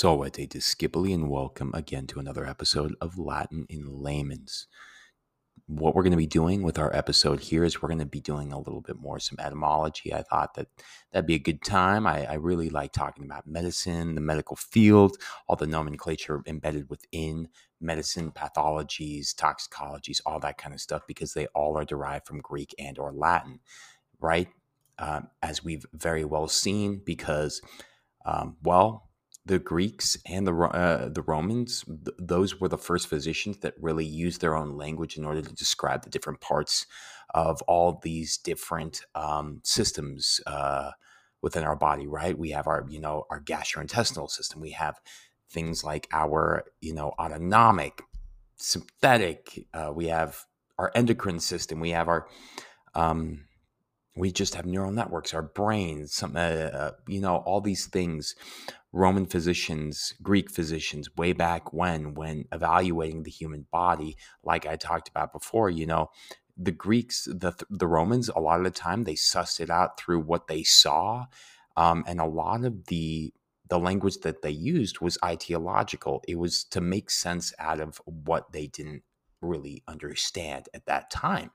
Salvete Discipuli, and welcome again to another episode of Latin in Layman's. What we're going to be doing with our episode here is we're going to be doing a little bit more some etymology. I thought that that'd be a good time. I, I really like talking about medicine, the medical field, all the nomenclature embedded within medicine, pathologies, toxicologies, all that kind of stuff, because they all are derived from Greek and or Latin, right? Um, as we've very well seen, because um, well, the Greeks and the uh, the Romans, th- those were the first physicians that really used their own language in order to describe the different parts of all these different um, systems uh, within our body. Right? We have our you know our gastrointestinal system. We have things like our you know autonomic, sympathetic. Uh, we have our endocrine system. We have our um, we just have neural networks, our brains, some, uh, uh, you know, all these things Roman physicians, Greek physicians, way back when, when evaluating the human body, like I talked about before, you know, the Greeks, the the Romans, a lot of the time they sussed it out through what they saw, um, and a lot of the the language that they used was ideological. It was to make sense out of what they didn't really understand at that time.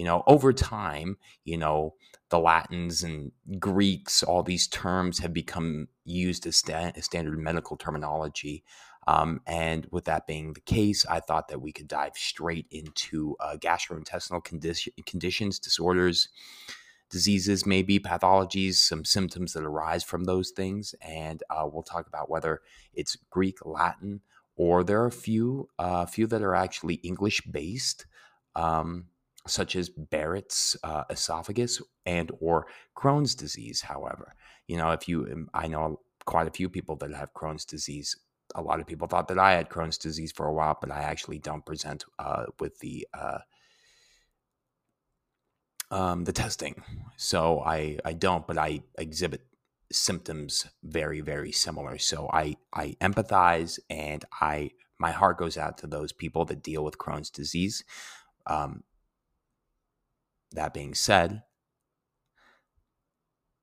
You know, over time, you know, the Latins and Greeks, all these terms have become used as, sta- standard medical terminology. Um, and with that being the case, I thought that we could dive straight into uh, gastrointestinal condition, conditions, disorders, diseases, maybe pathologies, some symptoms that arise from those things. And uh, we'll talk about whether it's Greek, Latin, or there are a few, uh, few that are actually English based. Um, such as Barrett's uh, esophagus and or Crohn's disease. However, you know, if you, um, I know quite a few people that have Crohn's disease. A lot of people thought that I had Crohn's disease for a while, but I actually don't present uh, with the uh, um, the testing. So I I don't, but I exhibit symptoms very very similar. So I I empathize and I my heart goes out to those people that deal with Crohn's disease. Um, that being said,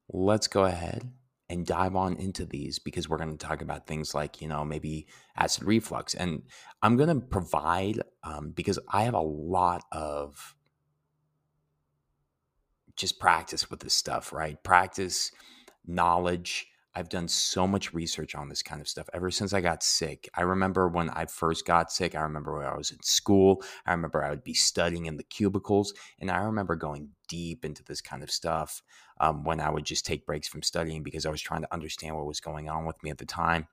let's go ahead and dive on into these because we're going to talk about things like, you know, maybe acid reflux. And I'm going to provide, um, because I have a lot of just practice with this stuff, right? Practice, knowledge, I've done so much research on this kind of stuff ever since I got sick. I remember when I first got sick, I remember when I was in school, I remember I would be studying in the cubicles, and I remember going deep into this kind of stuff um, when I would just take breaks from studying because I was trying to understand what was going on with me at the time.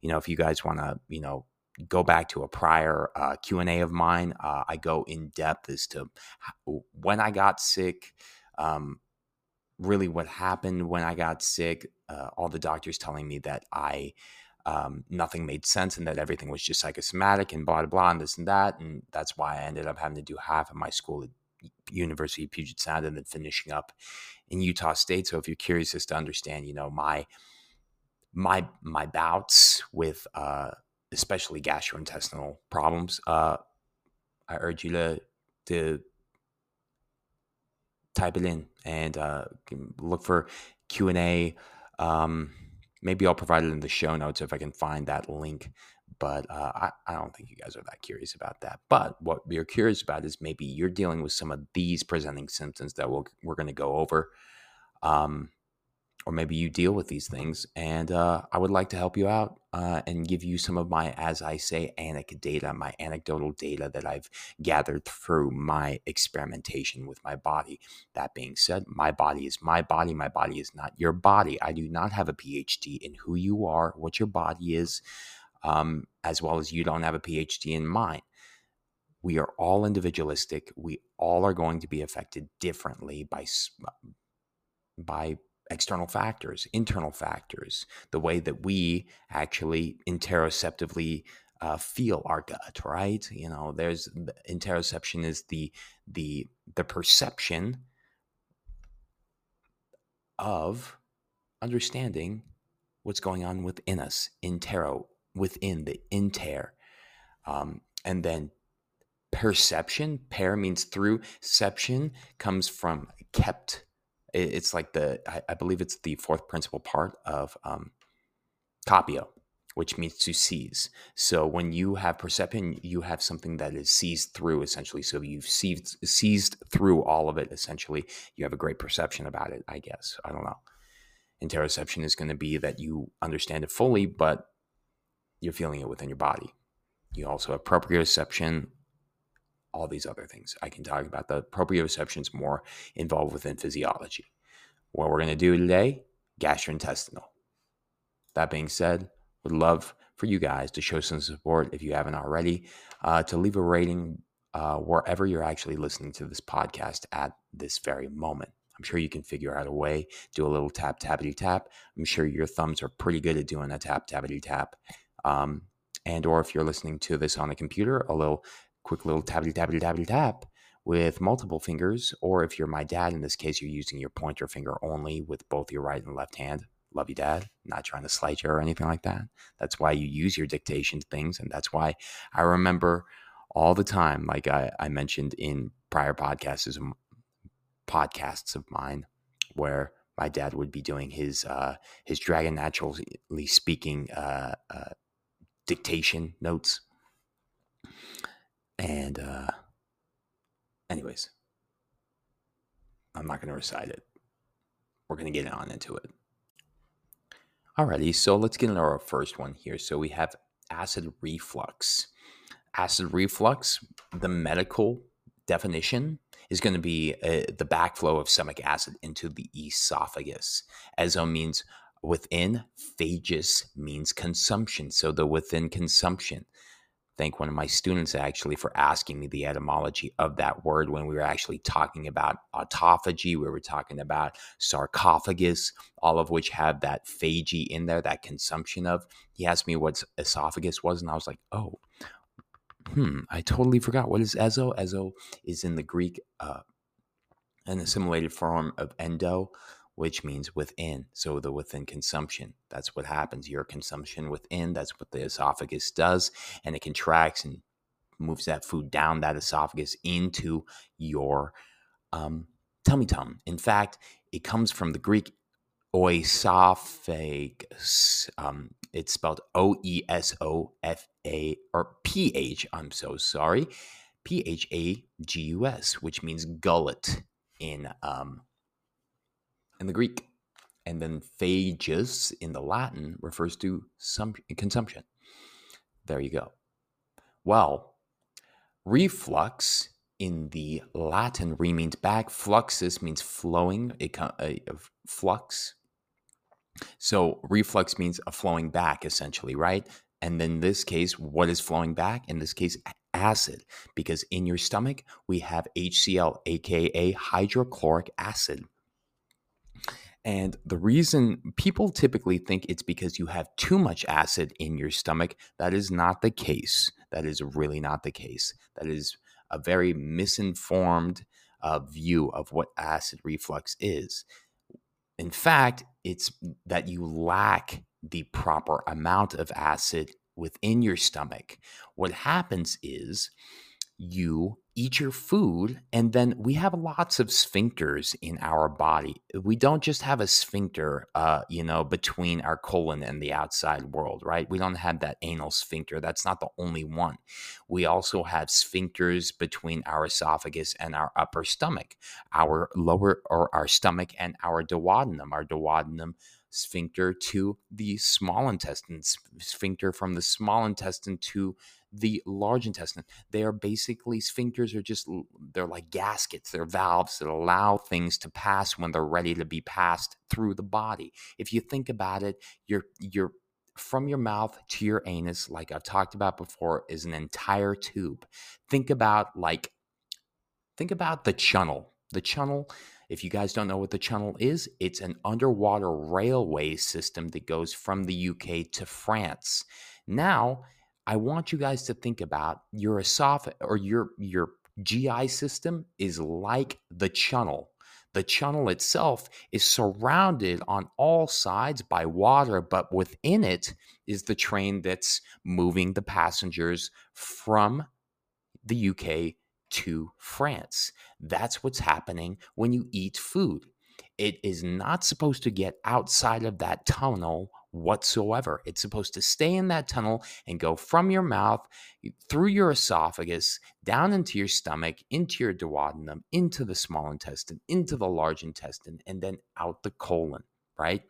You know, if you guys want to, you know, go back to a prior uh, q&a of mine uh, i go in depth as to how, when i got sick um, really what happened when I got sick. Uh, all the doctors telling me that I um, nothing made sense and that everything was just psychosomatic and blah blah blah and this and that, and that's why I ended up having to do half of my school at University of Puget Sound and then finishing up in Utah State. So if you're curious as to understand, you know my my my bouts with uh, especially gastrointestinal problems, uh, I urge you to to type it in and uh, look for Q and A. Um, maybe I'll provide it in the show notes if I can find that link. But uh, I, I don't think you guys are that curious about that. But what are curious about is maybe you're dealing with some of these presenting symptoms that we'll, we're going to go over. Um, or maybe you deal with these things, and uh, I would like to help you out uh, and give you some of my, as I say, anecdata, my anecdotal data that I've gathered through my experimentation with my body. That being said, my body is my body. My body is not your body. I do not have a PhD in who you are, what your body is, um, as well as you don't have a PhD in mine. We are all individualistic. We all are going to be affected differently by by external factors, internal factors, the way that we actually interoceptively uh, feel our gut, right? You know, there's interoception is the the the perception of understanding what's going on within us, intero, within the inter, um, and then perception. Per means through. Ception comes from kept it's like the I, believe it's the fourth principal part of um, Capio, which means to seize. So when you have perception, you have something that is seized through essentially. So you've seized, seized through all of it essentially. You have a great perception about it, I guess. I don't know. Interoception is going to be that you understand it fully, but you're feeling it within your body. You also have proprioception, all these other things. I can talk about the proprioception is more involved within physiology. What we're going to do today, gastrointestinal. That being said, would love for you guys to show some support if you haven't already, uh, to leave a rating uh, wherever you're actually listening to this podcast at this very moment. I'm sure you can figure out a way, do a little tap tappity tap. I'm sure your thumbs are pretty good at doing a tap tappity tap. Um, and or if you're listening to this on a computer, a little quick little tappity tappity tappity tap with multiple fingers, or if you're my dad, in this case, you're using your pointer finger only with both your right and left hand. Love you, dad. Not trying to slight you or anything like that. That's why you use your dictation things. And that's why I remember all the time, like I, I mentioned in prior podcasts, podcasts of mine, where my dad would be doing his uh, his dragon naturally speaking uh, uh, dictation notes. And uh, anyways, I'm not going to recite it. We're going to get on into it. Alrighty, so let's get into our first one here. So we have acid reflux. Acid reflux, the medical definition is going to be uh, the backflow of stomach acid into the esophagus. Ezo means within, phagus means consumption. So the within consumption thank one of my students actually for asking me the etymology of that word when we were actually talking about autophagy. We were talking about sarcophagus, all of which have that phagy in there, that consumption of. He asked me what esophagus was, and I was like, oh, hmm, I totally forgot. What is ezo? Ezo is in the Greek, uh, an assimilated form of endo which means within. So the within consumption, that's what happens. Your consumption within, that's what the esophagus does. And it contracts and moves that food down that esophagus into your um, tummy tum. In fact, it comes from the Greek oesophagus. Um, it's spelled O E S O F A or P H. I'm so sorry. P H A G U S, which means gullet in um, in the Greek. And then phagus in the Latin refers to some consumption. There you go. Well, reflux in the Latin re means back. Fluxus means flowing, a, a, flux. So reflux means a flowing back, essentially, right? And in this case, what is flowing back? In this case, acid, because in your stomach, we have HCl, aka hydrochloric acid. And the reason people typically think it's because you have too much acid in your stomach, that is not the case. That is really not the case. That is a very misinformed uh, view of what acid reflux is. In fact, it's that you lack the proper amount of acid within your stomach. What happens is you eat your food and then we have lots of sphincters in our body. We don't just have a sphincter uh, you know between our colon and the outside world right? We don't have that anal sphincter. That's not the only one. We also have sphincters between our esophagus and our upper stomach our lower or our stomach and our duodenum. Our duodenum sphincter to the small intestine sphincter from the small intestine to the large intestine. They are basically sphincters are just they're like gaskets, they're valves that allow things to pass when they're ready to be passed through the body. If you think about it, you're you're from your mouth to your anus, like I've talked about before, is an entire tube. Think about like think about the channel. The channel if you guys don't know what the channel is, it's an underwater railway system that goes from the UK to France. Now, I want you guys to think about your esophagus or your your GI system is like the channel. The channel itself is surrounded on all sides by water, but within it is the train that's moving the passengers from the UK to France. That's what's happening when you eat food. It is not supposed to get outside of that tunnel whatsoever. It's supposed to stay in that tunnel and go from your mouth through your esophagus, down into your stomach, into your duodenum, into the small intestine, into the large intestine, and then out the colon, right?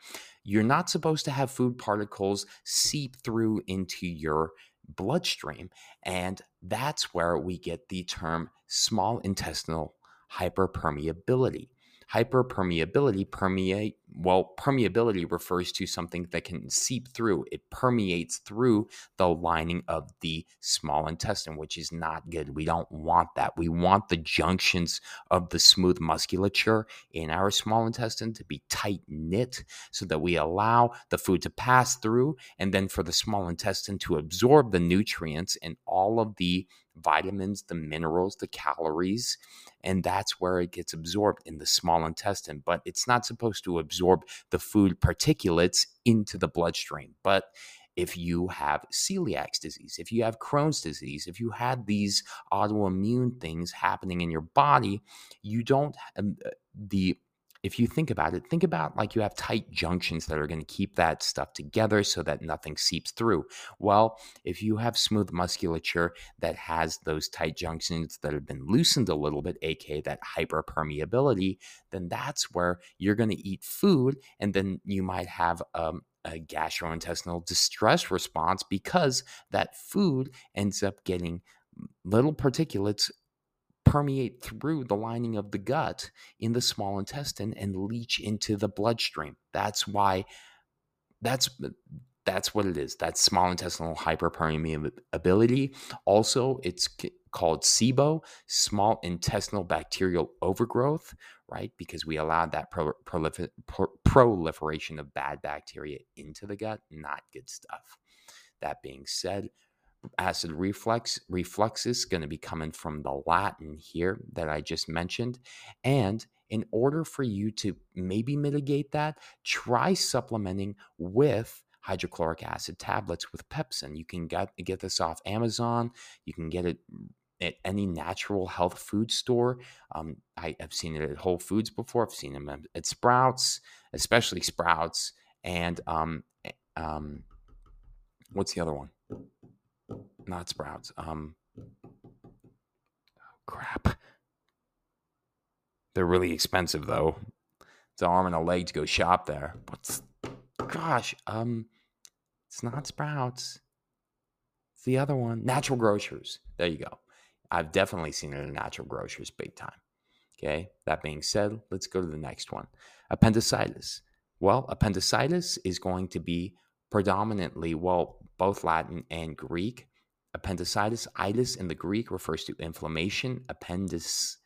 You're not supposed to have food particles seep through into your bloodstream. And that's where we get the term small intestinal hyperpermeability hyperpermeability permeate well permeability refers to something that can seep through. It permeates through the lining of the small intestine which is not good. We don't want that. We want the junctions of the smooth musculature in our small intestine to be tight knit so that we allow the food to pass through and then for the small intestine to absorb the nutrients and all of the vitamins, the minerals, the calories, and that's where it gets absorbed in the small intestine. But it's not supposed to absorb the food particulates into the bloodstream. But if you have celiac disease, if you have Crohn's disease, if you had these autoimmune things happening in your body, you don't um, uh, the if you think about it, think about like you have tight junctions that are going to keep that stuff together so that nothing seeps through. Well, if you have smooth musculature that has those tight junctions that have been loosened a little bit, aka that hyperpermeability, then that's where you're going to eat food and then you might have um, a gastrointestinal distress response because that food ends up getting little particulates permeate through the lining of the gut in the small intestine and leach into the bloodstream. That's why that's that's what it is. That's small intestinal hyperpermeability. Also, it's called SIBO, small intestinal bacterial overgrowth, right? Because we allowed that pro- prolifer- pro- proliferation of bad bacteria into the gut. Not good stuff. That being said, acid reflux reflux is going to be coming from the latin here that i just mentioned and in order for you to maybe mitigate that try supplementing with hydrochloric acid tablets with pepsin. You can get get this off amazon. You can get it at any natural health food store. Um, I, have seen it at whole foods before. I've seen them at sprouts especially sprouts and um, eh, um, what's the other one not Sprouts. Um, crap. They're really expensive though. It's an arm and a leg to go shop there. What's gosh, um it's not Sprouts. It's the other one. Natural grocers. There you go. I've definitely seen it in natural grocers big time. Okay. That being said, let's go to the next one. Appendicitis. Well, appendicitis is going to be predominantly, well, both Latin and Greek, Appendicitis, itis in the Greek refers to inflammation. Um, appendix,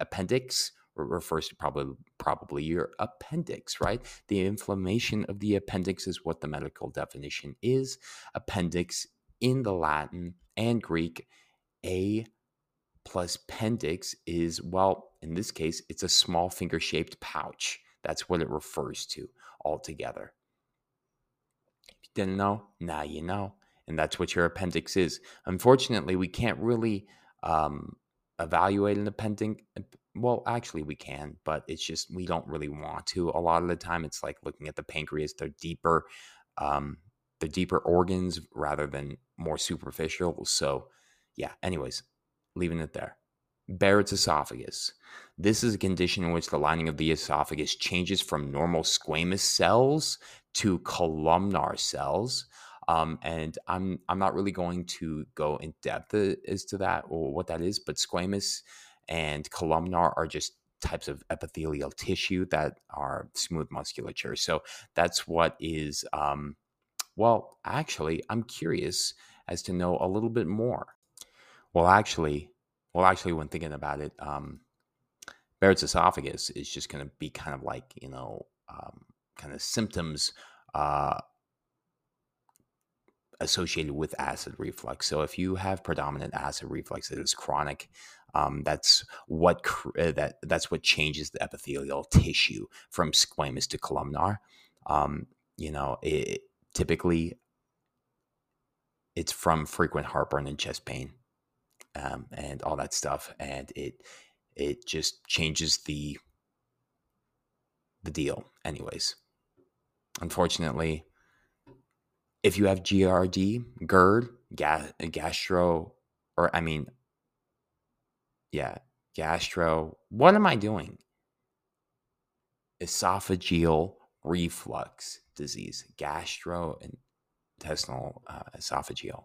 appendix refers to probably probably your appendix, right? The inflammation of the appendix is what the medical definition is. Appendix in the Latin and Greek, a plus appendix is well, in this case, it's a small finger shaped pouch. That's what it refers to altogether. Didn't know, now you know and that's what your appendix is. Unfortunately, we can't really um, evaluate an appendix. Well, actually, we can, but it's just we don't really want to. A lot of the time, it's like looking at the pancreas; they're deeper, um, the deeper organs rather than more superficial. So, yeah. Anyways, leaving it there. Barrett's esophagus. This is a condition in which the lining of the esophagus changes from normal squamous cells to columnar cells. Um, and I'm I'm not really going to go in depth as to that or what that is, but squamous and columnar are just types of epithelial tissue that are smooth musculature. So that's what is. Um, well, actually, I'm curious as to know a little bit more. Well, actually, well, actually, when thinking about it, um, Barrett's esophagus is just going to be kind of like you know, um, kind of symptoms uh, associated with acid reflux. So if you have predominant acid reflux that is chronic, um, that's what cr- uh, that that's what changes the epithelial tissue from squamous to columnar. Um, you know, it, typically it's from frequent heartburn and chest pain um, and all that stuff, and it it just changes the the deal. Anyways, unfortunately, if you have GRD, GERD, ga- gastro, or I mean, yeah, gastro, what am I doing? Esophageal reflux disease, gastrointestinal uh, esophageal.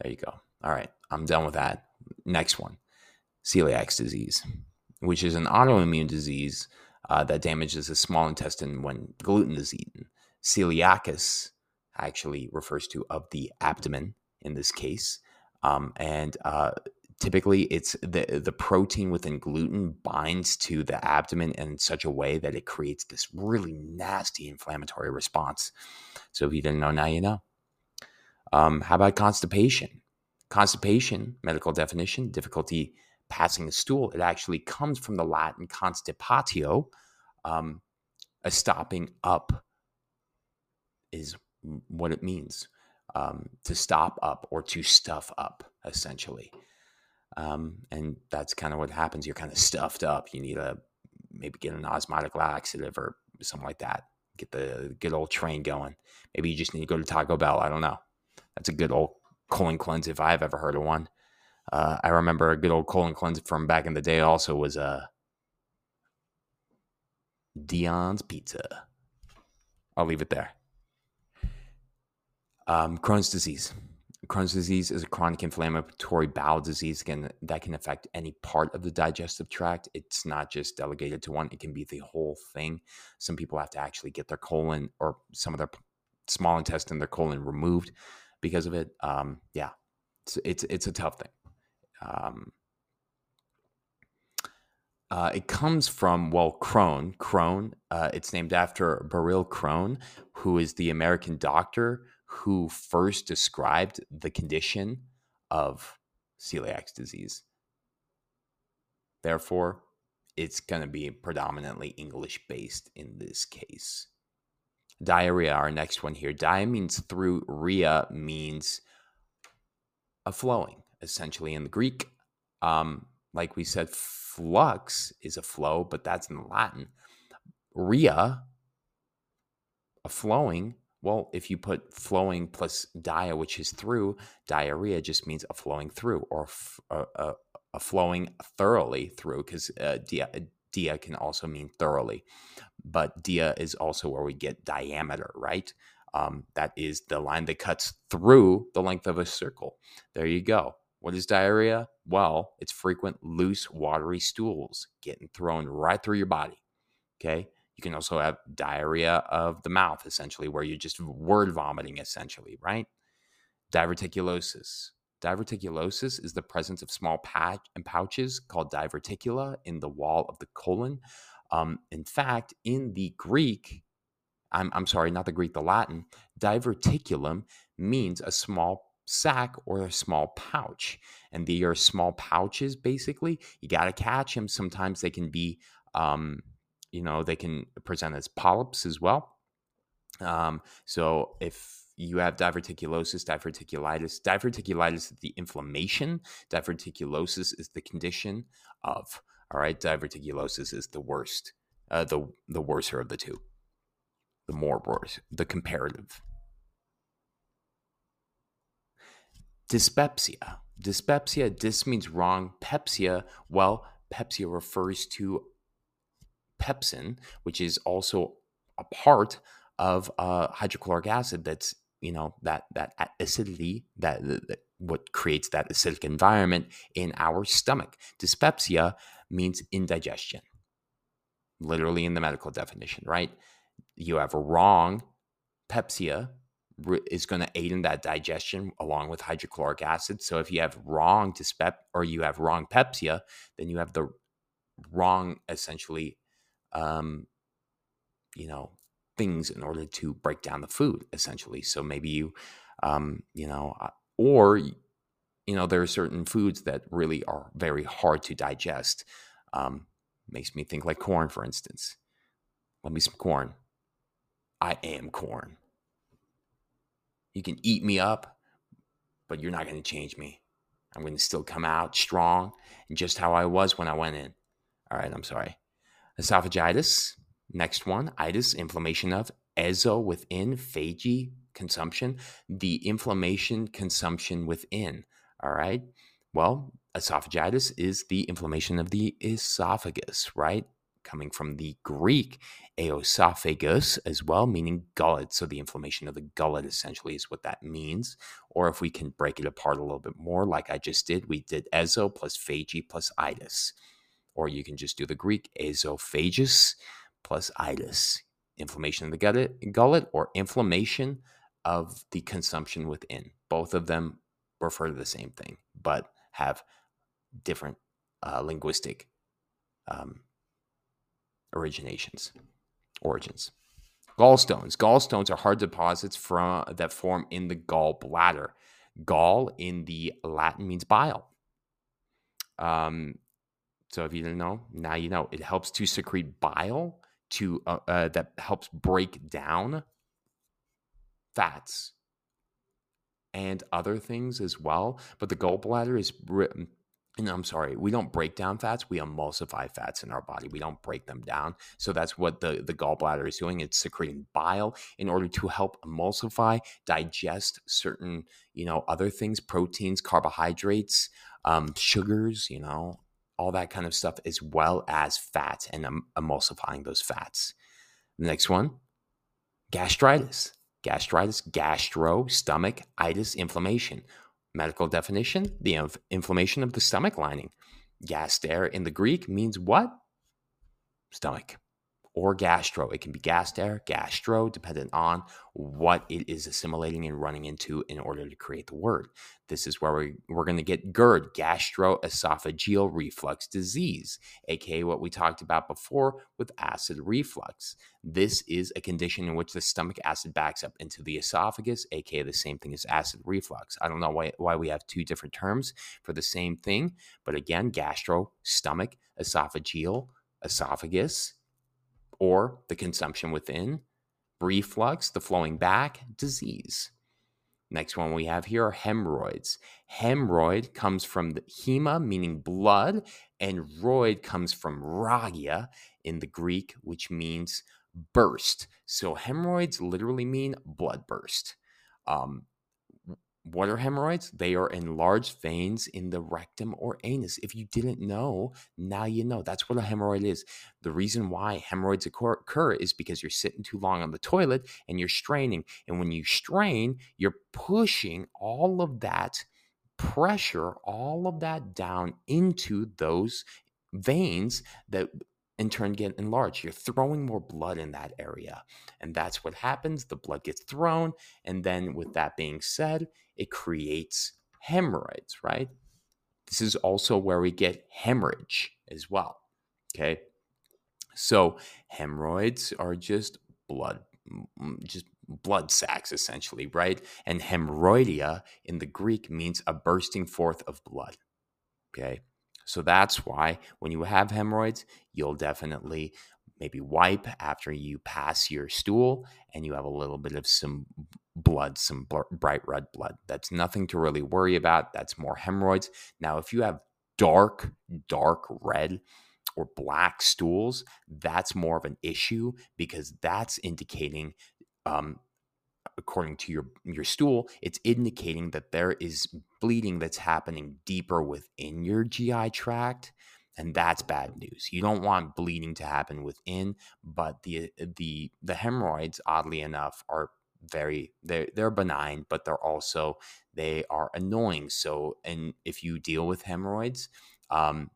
There you go. All right, I'm done with that. Next one celiac disease, which is an autoimmune disease uh, that damages the small intestine when gluten is eaten. Celiacus actually refers to of the abdomen in this case. Um, and uh, typically it's the the protein within gluten binds to the abdomen in such a way that it creates this really nasty inflammatory response. So if you didn't know, now you know. Um, how about constipation? Constipation, medical definition, difficulty passing a stool. It actually comes from the Latin constipatio, um, a stopping up is what it means um, to stop up or to stuff up, essentially. Um, and that's kind of what happens. You're kind of stuffed up. You need to maybe get an osmotic laxative or something like that. Get the good old train going. Maybe you just need to go to Taco Bell. I don't know. That's a good old colon cleanse if I've ever heard of one. Uh, I remember a good old colon cleanse from back in the day also was uh, Dion's Pizza. I'll leave it there. Um, Crohn's disease. Crohn's disease is a chronic inflammatory bowel disease can, that can affect any part of the digestive tract. It's not just delegated to one, it can be the whole thing. Some people have to actually get their colon or some of their small intestine, their colon removed because of it. Um, yeah, it's, it's, it's a tough thing. Um, uh, it comes from, well, Crohn. Crohn, uh, it's named after Burrill Crohn, who is the American doctor who first described the condition of celiac disease. Therefore, it's going to be predominantly English based in this case. Diarrhea, our next one here. Dia means through, rhea means a flowing, essentially in the Greek. Um, like we said, flux is a flow, but that's in Latin. Rhea, a flowing, well, if you put flowing plus dia, which is through, diarrhea just means a flowing through or f- a, a, a, flowing thoroughly through because uh, dia, dia can also mean thoroughly. But dia is also where we get diameter, right? Um, that is the line that cuts through the length of a circle. There you go. What is diarrhea? Well, it's frequent loose, watery stools getting thrown right through your body. Okay. You can also have diarrhea of the mouth, essentially, where you're just word vomiting, essentially, right? Diverticulosis. Diverticulosis is the presence of small patch and pouches called diverticula in the wall of the colon. Um, in fact, in the Greek, I'm, I'm sorry, not the Greek, the Latin, diverticulum means a small sac or a small pouch. And they are small pouches, basically. You got to catch them. Sometimes they can be um, you know, they can present as polyps as well. Um, so if you have diverticulosis, diverticulitis, diverticulitis is the inflammation, diverticulosis is the condition of. All right, diverticulosis is the worst, uh, the the worser of the two, the more worse, the comparative. Dyspepsia. Dyspepsia, dis means wrong. Pepsia, well, pepsia refers to pepsin, which is also a part of uh, hydrochloric acid. That's you know that that acidity that, that what creates that acidic environment in our stomach. Dyspepsia means indigestion, literally in the medical definition, right? You have a wrong pepsia is going to aid in that digestion along with hydrochloric acid. So if you have wrong dyspep or you have wrong pepsia, then you have the wrong essentially um, you know, things in order to break down the food, essentially. So maybe you, um, you know, uh, or, you know, there are certain foods that really are very hard to digest. Um, makes me think like corn, for instance. Let me some corn. I am corn. You can eat me up, but you're not going to change me. I'm going to still come out strong and just how I was when I went in. All right, I'm sorry. Esophagitis, next one, itis, inflammation of ezo within phagy consumption, the inflammation consumption within. All right. Well, esophagitis is the inflammation of the esophagus, right? Coming from the Greek eosophagus as well, meaning gullet. So the inflammation of the gullet essentially is what that means. Or if we can break it apart a little bit more, like I just did, we did ezo plus phagy plus itis. Or you can just do the Greek esophagus plus itis, inflammation of the gullet, gullet or inflammation of the consumption within. Both of them refer to the same thing, but have different uh, linguistic um, originations, origins. Gallstones. Gallstones are hard deposits from that form in the gallbladder. Gall in the Latin means bile. Um, so if you didn't know, now you know. It helps to secrete bile to uh, uh, that helps break down fats and other things as well. But the gallbladder is no, I'm sorry, we don't break down fats, we emulsify fats in our body. We don't break them down. So that's what the, the gallbladder is doing. It's secreting bile in order to help emulsify, digest certain, you know, other things, proteins, carbohydrates, um, sugars, you know, all that kind of stuff, as well as fats and um, emulsifying those fats. The next one, gastritis. Gastritis, gastro, stomach, itis, inflammation. Medical definition the inf- inflammation of the stomach lining. Gaster in the Greek means what? Stomach or gastro. It can be gaster, gastro, dependent on what it is assimilating and running into in order to create the word. This is where we, we're going to get GERD, gastroesophageal reflux disease, aka what we talked about before with acid reflux. This is a condition in which the stomach acid backs up into the esophagus, aka the same thing as acid reflux. I don't know why, why we have two different terms for the same thing, but again, gastro, stomach, esophageal, esophagus, or the consumption within, reflux, the flowing back, disease. Next one we have here are hemorrhoids. Hemorrhoid comes from the hema, meaning blood, and roid comes from ragia in the Greek, which means burst. So hemorrhoids literally mean blood burst. Um, what are hemorrhoids? They are enlarged veins in the rectum or anus. If you didn't know, now you know. That's what a hemorrhoid is. The reason why hemorrhoids occur is because you're sitting too long on the toilet and you're straining. And when you strain, you're pushing all of that pressure, all of that down into those veins that in turn get enlarged. You're throwing more blood in that area. And that's what happens. The blood gets thrown. And then, with that being said, it creates hemorrhoids, right? This is also where we get hemorrhage as well. Okay. So, hemorrhoids are just blood, just blood sacs essentially, right? And hemorrhoidia in the Greek means a bursting forth of blood. Okay. So that's why when you have hemorrhoids, you'll definitely maybe wipe after you pass your stool and you have a little bit of some blood, some bright red blood. That's nothing to really worry about. That's more hemorrhoids. Now, if you have dark, dark red, or black stools, that's more of an issue because that's indicating um, according to your your stool, it's indicating that there is bleeding that's happening deeper within your GI tract and that's bad news. You don't want bleeding to happen within, but the the the hemorrhoids oddly enough are very they're they're benign, but they're also they are annoying. So and if you deal with hemorrhoids, um,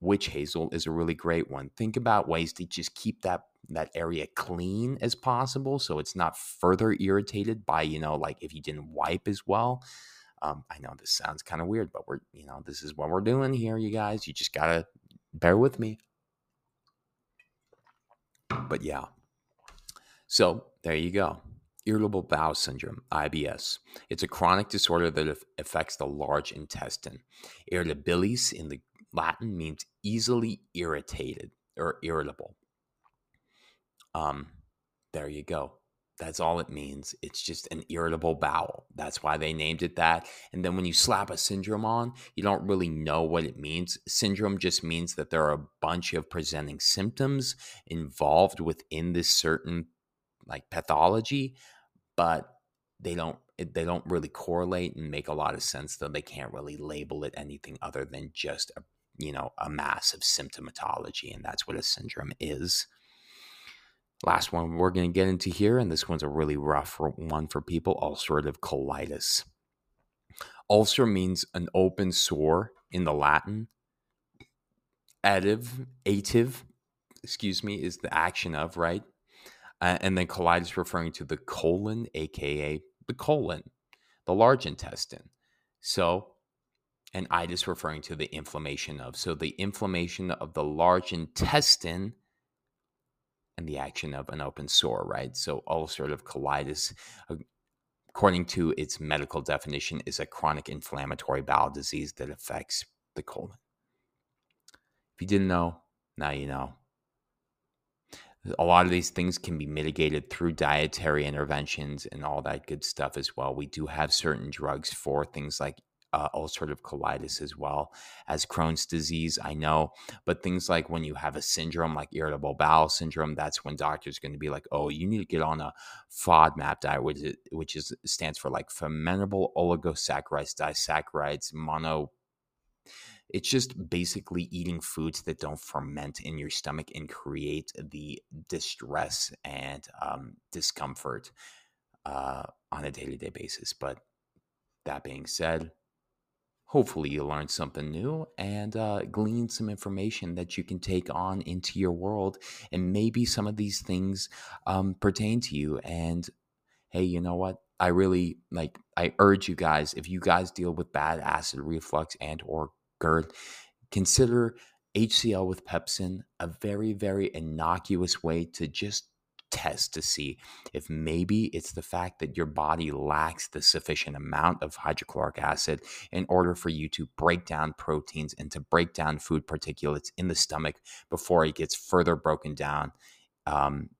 witch hazel is a really great one. Think about ways to just keep that that area clean as possible so it's not further irritated by, you know, like if you didn't wipe as well. Um, I know this sounds kind of weird, but we're, you know, this is what we're doing here, you guys. You just gotta bear with me. But yeah. So there you go. Irritable bowel syndrome, IBS. It's a chronic disorder that affects the large intestine. Irritabilis in the Latin means easily irritated or irritable. Um, there you go. That's all it means. It's just an irritable bowel. That's why they named it that. And then when you slap a syndrome on, you don't really know what it means. Syndrome just means that there are a bunch of presenting symptoms involved within this certain like pathology, but they don't they don't really correlate and make a lot of sense though they can't really label it anything other than just a you know a mass of symptomatology and that's what a syndrome is last one we're going to get into here and this one's a really rough one for people ulcerative colitis ulcer means an open sore in the latin ative ative excuse me is the action of right uh, and then colitis referring to the colon aka the colon, the large intestine. So, and itis referring to the inflammation of. So, the inflammation of the large intestine and the action of an open sore, right? So, ulcerative colitis, uh, according to its medical definition, is a chronic inflammatory bowel disease that affects the colon. If you didn't know, now you know a lot of these things can be mitigated through dietary interventions and all that good stuff as well. We do have certain drugs for things like uh, ulcerative colitis as well as Crohn's disease. I know, but things like when you have a syndrome like irritable bowel syndrome, that's when doctors are going to be like, "Oh, you need to get on a FODMAP diet, which is, which is stands for like fermentable oligosaccharides, disaccharides, mono it's just basically eating foods that don't ferment in your stomach and create the distress and um, discomfort uh, on a day to day basis. But that being said, hopefully you learned something new and uh, glean some information that you can take on into your world. And maybe some of these things um, pertain to you. And hey, you know what? I really like I urge you guys if you guys deal with bad acid reflux and or GERD, consider HCl with pepsin a very, very innocuous way to just test to see if maybe it's the fact that your body lacks the sufficient amount of hydrochloric acid in order for you to break down proteins and to break down food particulates in the stomach before it gets further broken down um,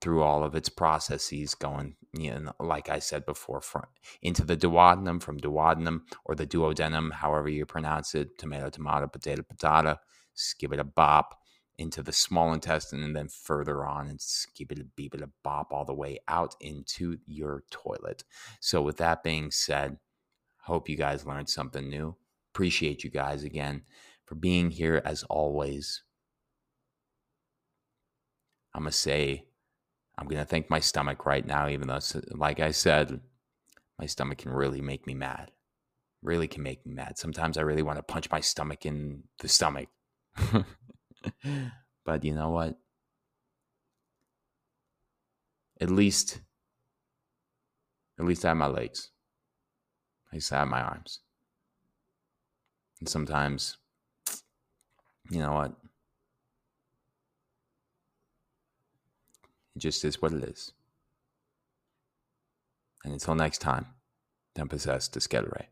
through all of its processes going you know like i said before from into the duodenum from duodenum or the duodenum however you pronounce it tomato tomato potato potato give it a bop into the small intestine and then further on and keep it a beep it a bop all the way out into your toilet so with that being said hope you guys learned something new appreciate you guys again for being here as always i'm gonna say I'm going to thank my stomach right now, even though, like I said, my stomach can really make me mad. Really can make me mad. Sometimes I really want to punch my stomach in the stomach. but you know what? At least, at least I have my legs. At least I have my arms. And sometimes, you know what? It just is what it is. And until next time, don't possess get away.